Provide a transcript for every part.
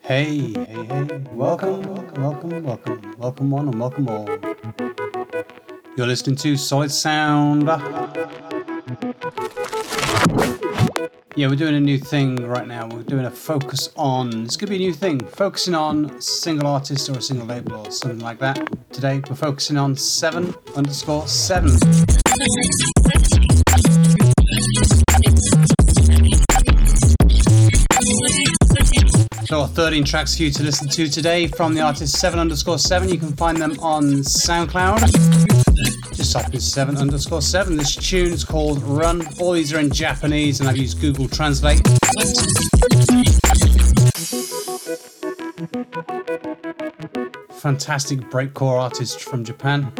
Hey, hey, hey. Welcome, welcome, welcome, welcome welcome one and welcome all. You're listening to Solid Sound. Yeah, we're doing a new thing right now. We're doing a focus on. It's to be a new thing. Focusing on single artist or a single label or something like that. Today, we're focusing on 7 underscore 7. 13 tracks for you to listen to today from the artist 7 underscore 7. You can find them on SoundCloud. Just type in 7 underscore 7. This tune is called Run. All these are in Japanese and I've used Google Translate. Fantastic breakcore artist from Japan.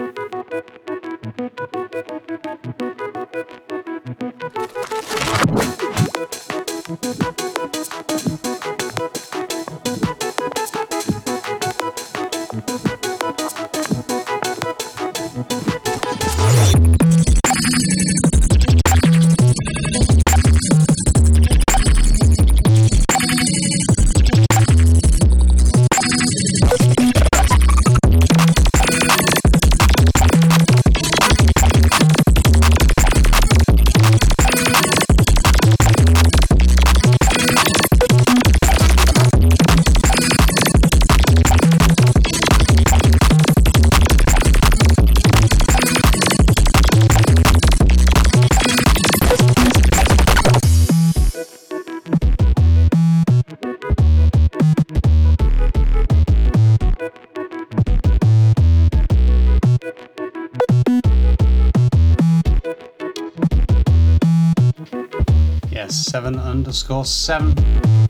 7 underscore 7.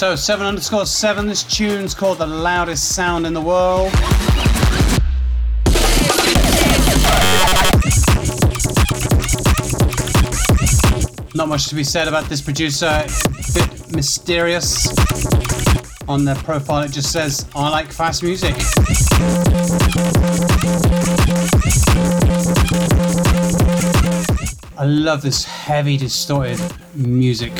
So, 7 underscore 7, this tune's called The Loudest Sound in the World. Not much to be said about this producer, bit mysterious. On their profile, it just says, I like fast music. I love this heavy, distorted music.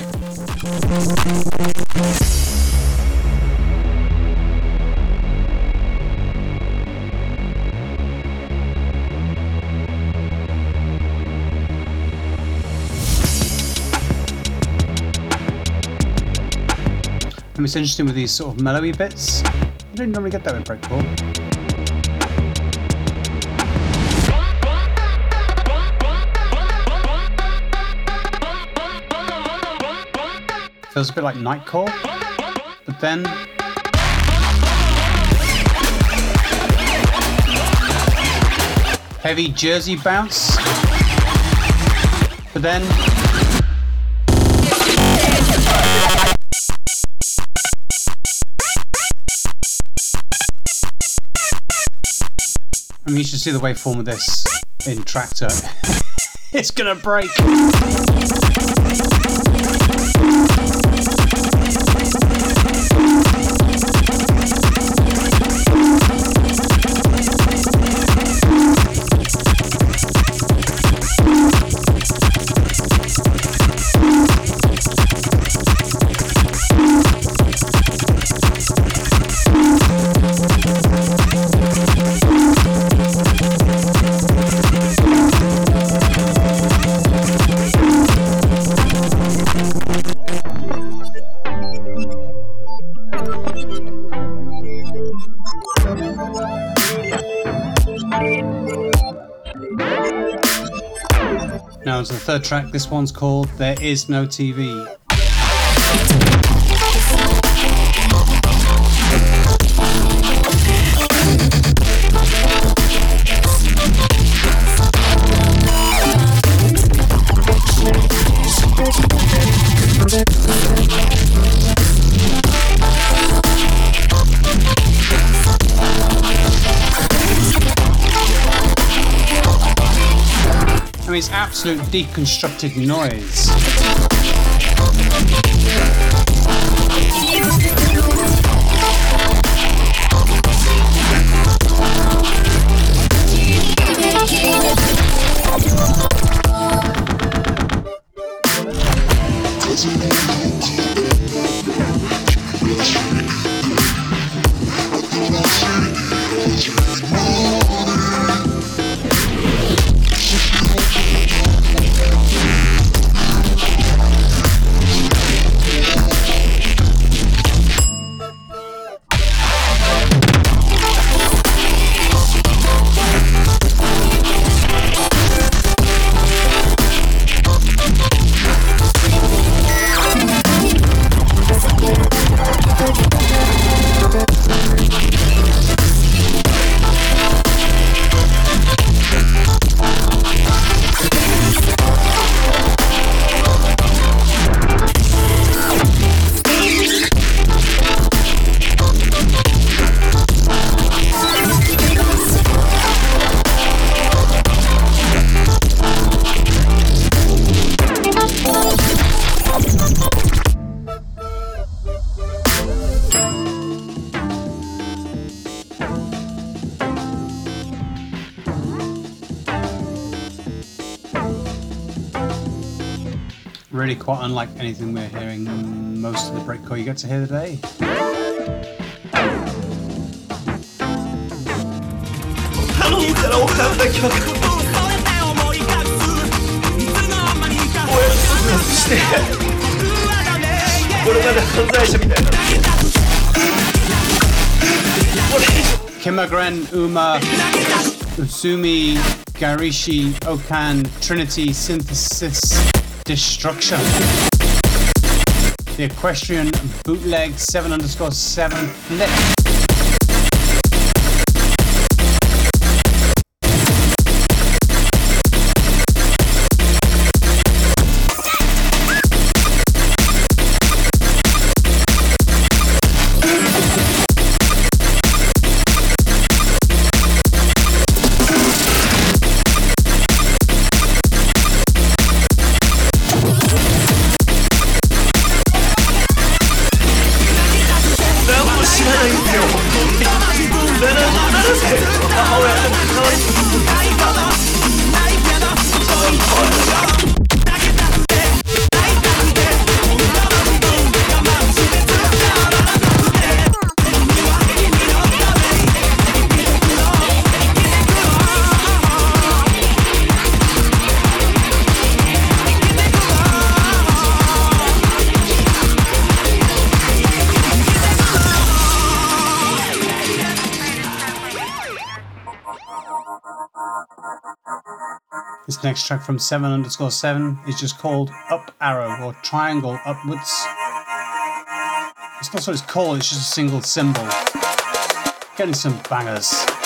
And it's interesting with these sort of mellowy bits. You don't normally get that with breakcore. Feels a bit like Nightcore, but then heavy Jersey bounce, but then I mean, you should see the waveform of this in Traktor. it's gonna break. Now to the third track. This one's called There Is No TV. Is absolute deconstructed noise. really quite unlike anything we're hearing most of the breakcore you get to hear today. Kimagren Uma Musume Garishi Okan Trinity Synthesis Destruction. The Aquestion Bootleg 7 underscore 7 Flip. Next track from 7 underscore 7 is just called Up Arrow or Triangle Upwards. It's not what it's called, it's just a single symbol. Getting some bangers.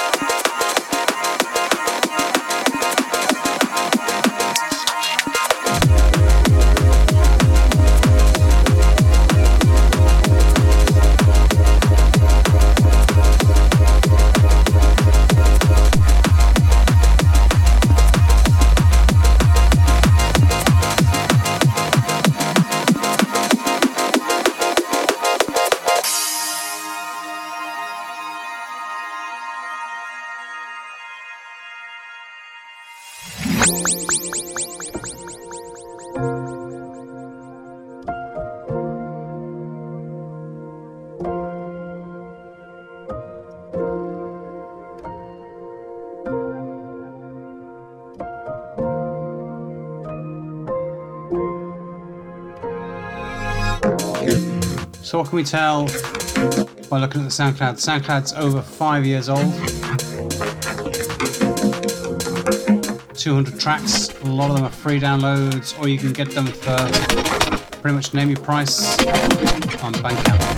So what can we tell by looking at the SoundCloud? SoundCloud's over five years old. 200 tracks. A lot of them are free downloads, or you can get them for pretty much name your price on Bandcamp.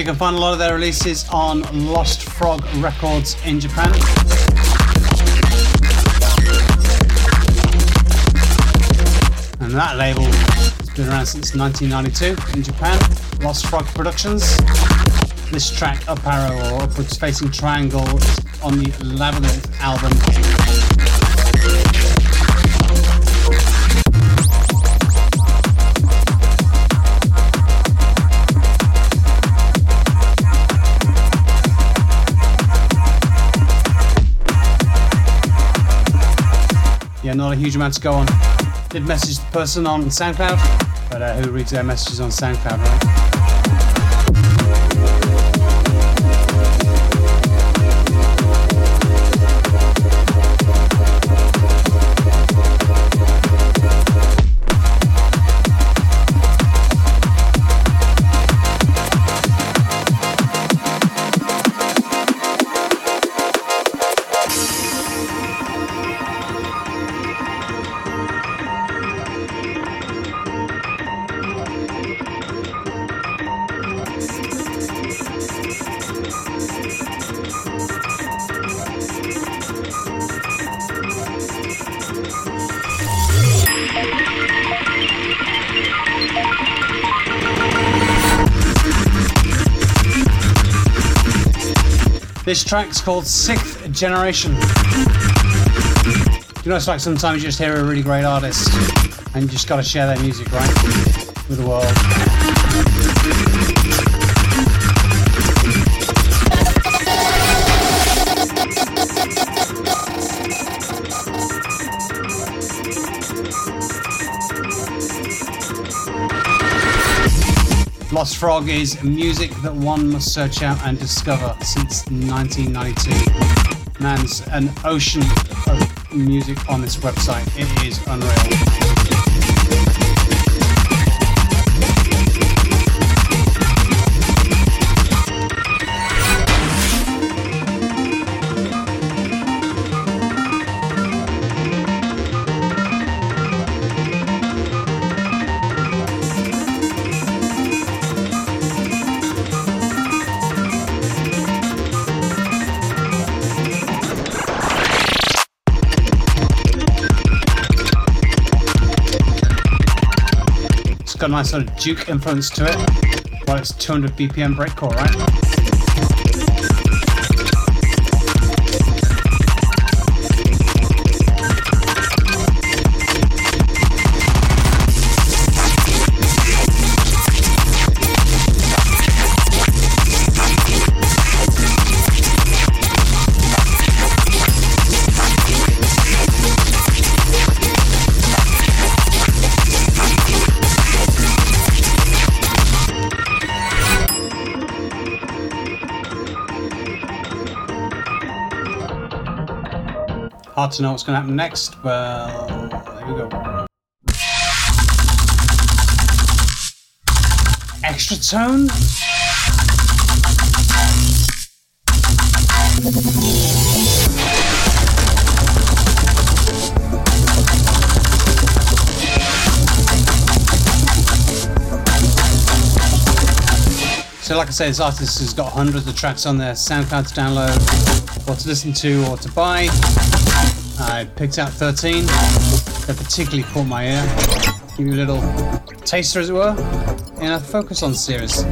You can find a lot of their releases on Lost Frog Records in Japan. And that label has been around since 1992 in Japan. Lost Frog Productions. This track, Up Arrow or Upwards Facing Triangle, is on the Labyrinth album. Not a huge amount to go on. Did message the person on SoundCloud, but uh, who reads their messages on SoundCloud, right? Track's called Sixth Generation. You know, it's like sometimes you just hear a really great artist and you just gotta share their music, right? With the world. Lost Frog is music that one must search out and discover since 1992. Man's an ocean of music on this website. It is unreal. Got a nice sort of Duke influence to it. Well, it's 200 BPM breakcore, right? Hard to know what's going to happen next. Well, there we go. Extratone? So, like I say, this artist has got hundreds of tracks on their SoundCloud to download, to listen to, or to buy. I picked out 13 that particularly caught my ear. Give you a little taster, as it were, in a Focus On series.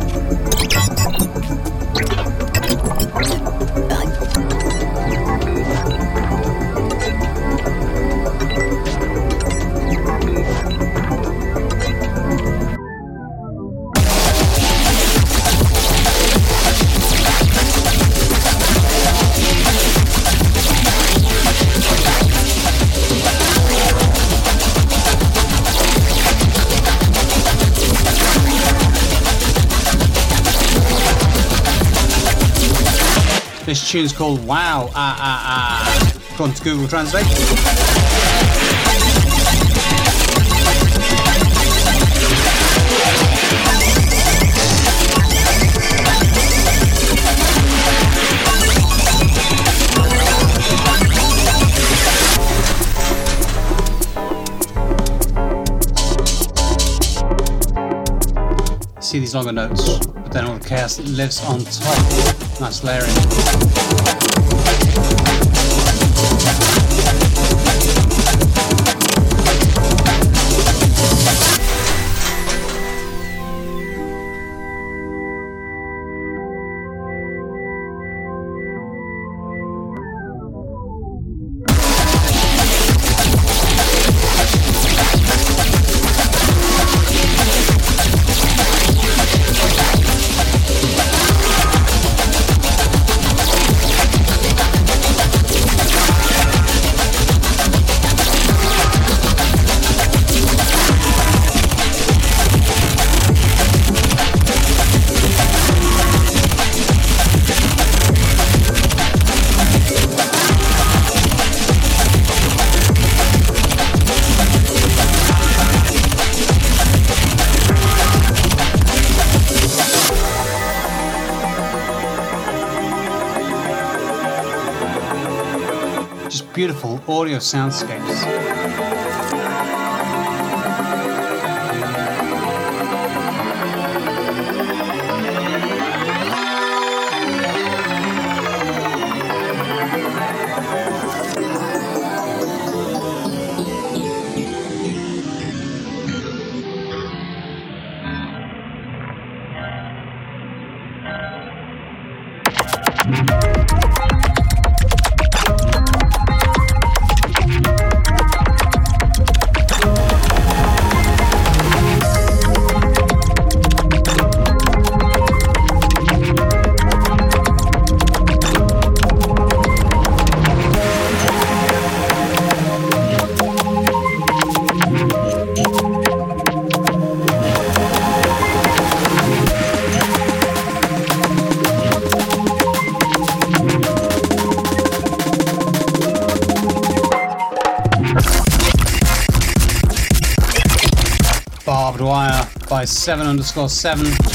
This tune's called Wow Ah Ah Ah. According to Google Translate. See these longer notes, but then all the chaos lives on top. Nice layering. Audio soundscapes. Seven underscore seven.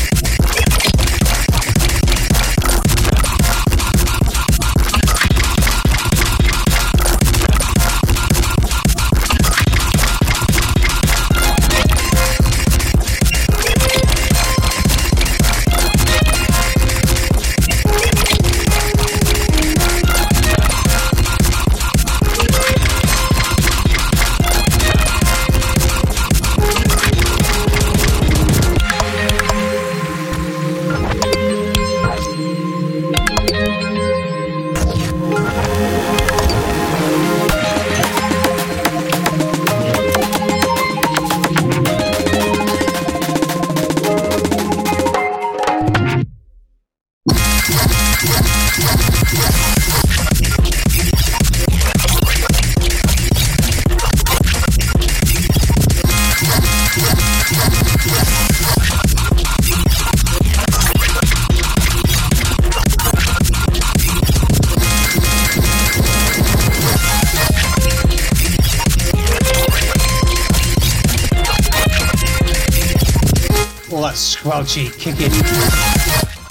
That squelchy kicking.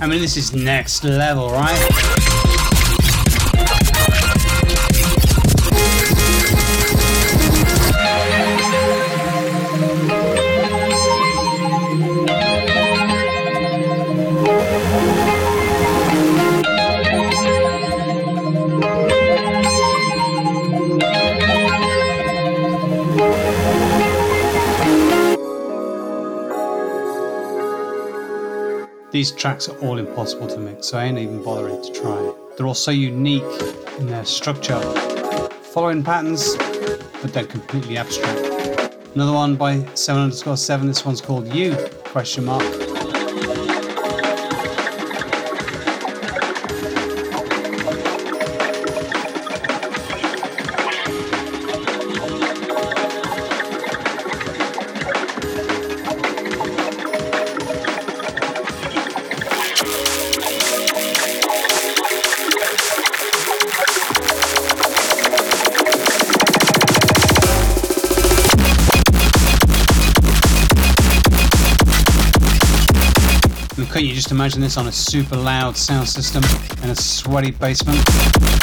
I mean, this is next level, right? These tracks are all impossible to mix, so I ain't even bothering to try. They're all so unique in their structure, following patterns, but they're completely abstract. Another one by 7 underscore 7, this one's called You, question mark. Just imagine this on a super loud sound system in a sweaty basement?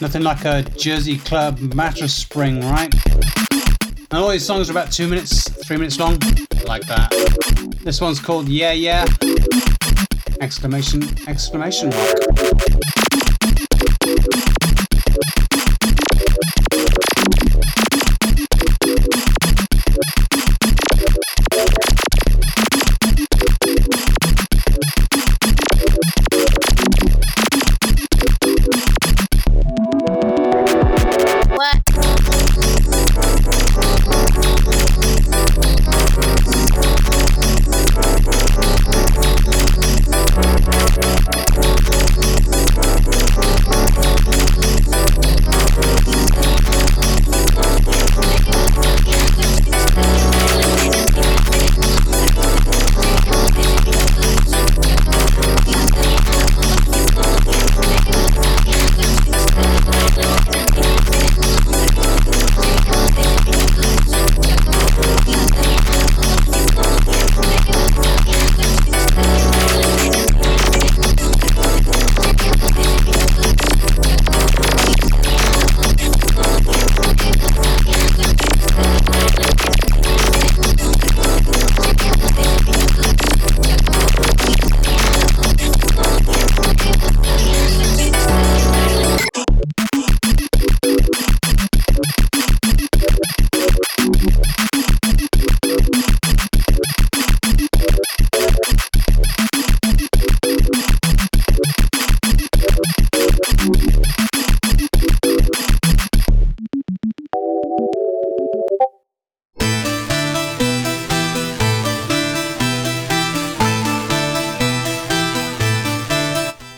Nothing like a Jersey Club mattress spring, right? And all these songs are about two minutes, three minutes long, like that. This one's called Yeah Yeah! Exclamation, exclamation mark.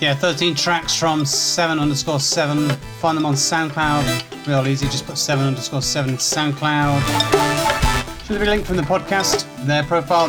Yeah, 13 tracks from 7 underscore 7. Find them on SoundCloud. Real easy, just put 7 underscore 7 in SoundCloud. Should be a link from the podcast, their profile.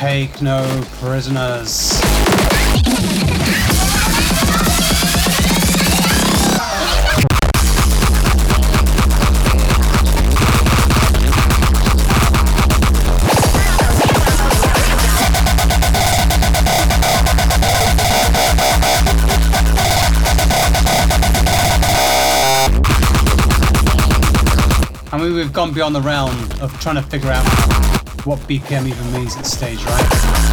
Take no prisoners. I mean, we've gone beyond the realm of trying to figure out what BPM even means at stage, right?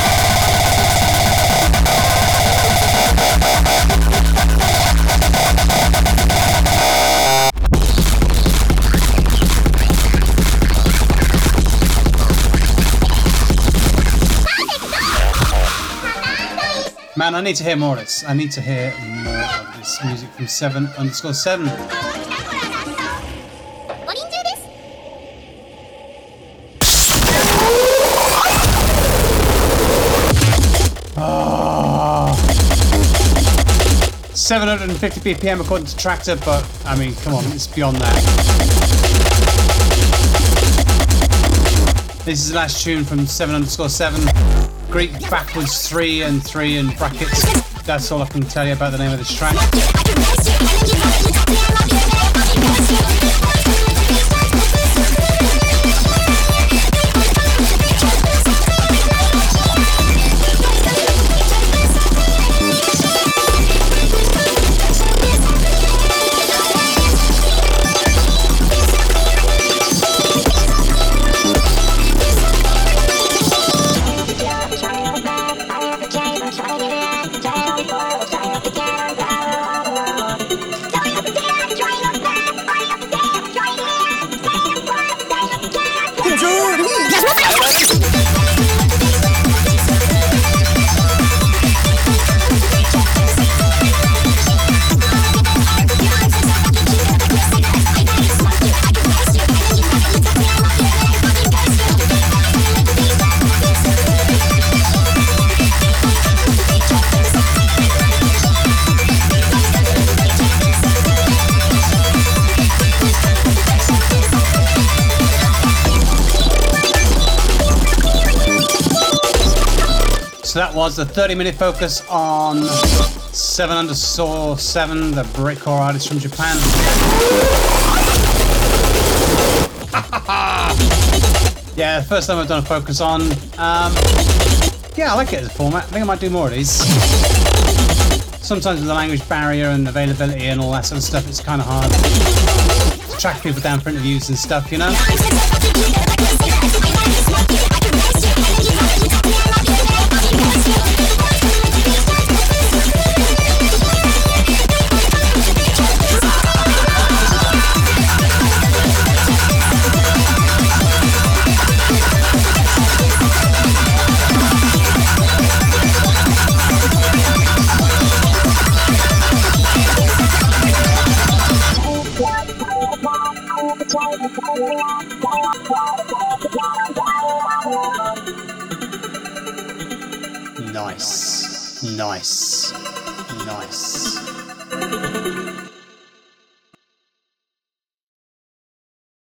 Man, I need to hear more of this. I need to hear more of this music from 7 underscore 7. 750 BPM according to Traktor, but I mean, come on, it's beyond that. This is the last tune from 7 underscore 7. Greek backwards 3 and 3 in brackets. That's all I can tell you about the name of this track. Was the 30 minute focus on 7 underscore 7, the breakcore artist from Japan. yeah, first time I've done a focus on. Um, yeah, I like it as a format. I think I might do more of these. Sometimes with the language barrier and availability and all that sort of stuff, it's kind of hard to track people down for interviews and stuff, you know?